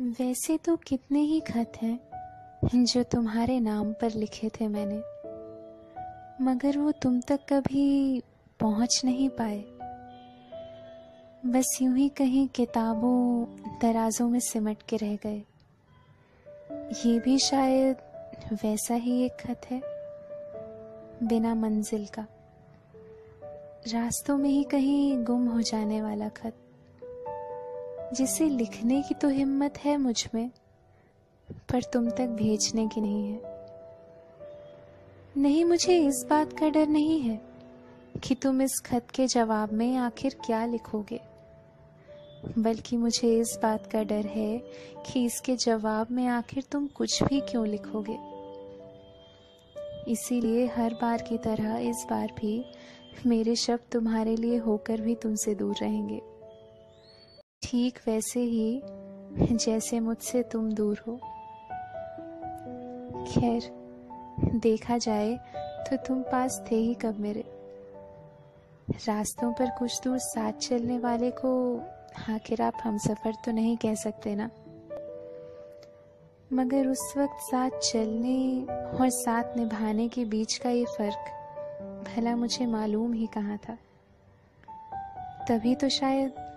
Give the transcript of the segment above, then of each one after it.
वैसे तो कितने ही खत हैं जो तुम्हारे नाम पर लिखे थे मैंने, मगर वो तुम तक कभी पहुँच नहीं पाए। बस यूँ ही कहीं किताबों, दराजों में सिमट के रह गए। ये भी शायद वैसा ही एक खत है, बिना मंजिल का। रास्तों में ही कहीं गुम हो जाने वाला खत। जिसे लिखने की तो हिम्मत है मुझमें, पर तुम तक भेजने की नहीं है। नहीं, मुझे इस बात का डर नहीं है कि तुम इस खत के जवाब में आखिर क्या लिखोगे, बल्कि मुझे इस बात का डर है कि इसके जवाब में आखिर तुम कुछ भी क्यों लिखोगे। इसीलिए हर बार की तरह इस बार भी मेरे शब्द तुम्हारे लिए होकर भी तुमसे दूर रहेंगे। ठीक वैसे ही जैसे मुझसे तुम दूर हो। खैर, देखा जाए तो तुम पास थे ही कब मेरे। रास्तों पर कुछ दूर साथ चलने वाले को आखिर आप हम सफ़र तो नहीं कह सकते ना? मगर उस वक्त साथ चलने और साथ निभाने के बीच का ये फ़र्क भला मुझे मालूम ही कहाँ था। तभी तो शायद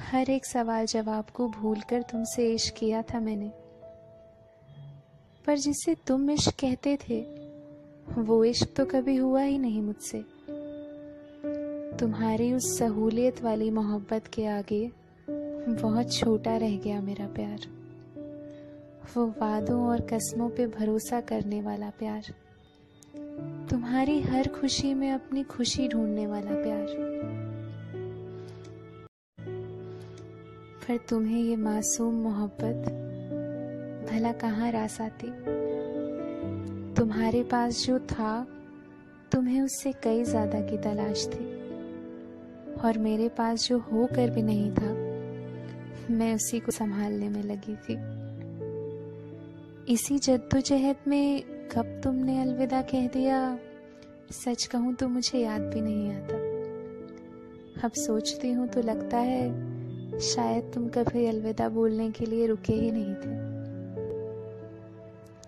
हर एक सवाल जवाब को भूलकर तुमसे इश्क किया था मैंने। पर जिसे तुम इश्क कहते थे, वो इश्क तो कभी हुआ ही नहीं मुझसे। तुम्हारी उस सहूलियत वाली मोहब्बत के आगे बहुत छोटा रह गया मेरा प्यार। वो वादों और कस्मों पे भरोसा करने वाला प्यार। तुम्हारी हर खुशी में अपनी खुशी ढूँढने वाला प्यार। पर तुम्हें ये मासूम मोहब्बत भला कहाँ रास आती? तुम्हारे पास जो था, तुम्हें उससे कई ज़्यादा की तलाश थी। और मेरे पास जो होकर भी नहीं था, मैं उसी को संभालने में लगी थी। इसी जद्दोजहद में कब तुमने अलविदा कह दिया? सच कहूँ तो मुझे याद भी नहीं आता। अब सोचती हूँ तो लगता है शायद तुम कभी अलविदा बोलने के लिए रुके ही नहीं थे।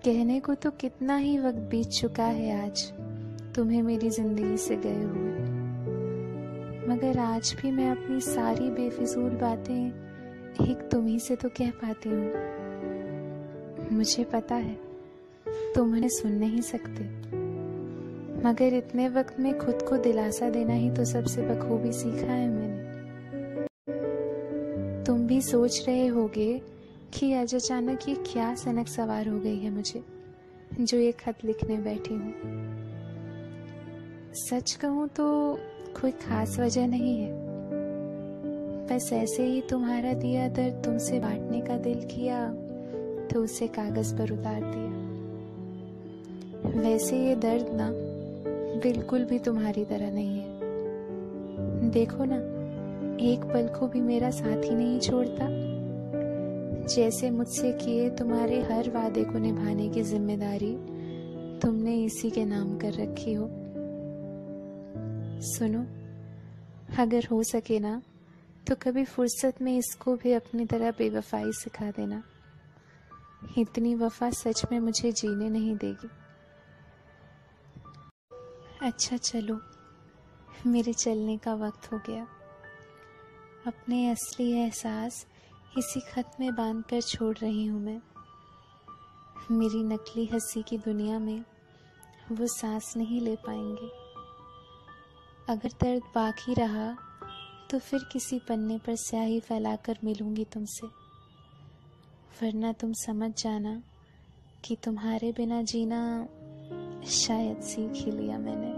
कहने को तो कितना ही वक्त बीत चुका है आज, तुम्हें मेरी ज़िंदगी से गए हुए। मगर आज भी मैं अपनी सारी बेफिजूल बातें एक तुम ही से तो कह पाती हूँ। मुझे पता है, तुम उन्हें सुन नहीं सकते। मगर इतने वक्त में खुद को दिलासा देना ही तो सबसे बखूबी सीखा है मैंने। तुम भी सोच रहे होगे कि आज अचानक ये क्या सनक सवार हो गई है मुझे, जो ये खत लिखने बैठी हूँ। सच कहूँ तो कोई खास वजह नहीं है। बस ऐसे ही तुम्हारा दिया दर्द तुमसे बांटने का दिल किया तो उसे कागज़ पर उतार दिया। वैसे ये दर्द ना, बिल्कुल भी तुम्हारी तरह नहीं है। देखो ना एक पल को भी मेरा साथ ही नहीं छोड़ता। जैसे मुझसे किए तुम्हारे हर वादे को निभाने की ज़िम्मेदारी तुमने इसी के नाम कर रखी हो। सुनो, अगर हो सके ना तो कभी फुर्सत में इसको भी अपनी तरह बेवफाई सिखा देना। इतनी वफा सच में मुझे जीने नहीं देगी। अच्छा चलो, मेरे चलने का वक्त हो गया। अपने असली एहसास इसी खत में बाँध कर छोड़ रही हूँ मैं। मेरी नकली हँसी की दुनिया में वो सांस नहीं ले पाएँगे। अगर दर्द बाकी रहा तो फिर किसी पन्ने पर स्याही फैलाकर मिलूँगी तुमसे। वरना तुम समझ जाना कि तुम्हारे बिना जीना शायद सीख ही लिया मैंने।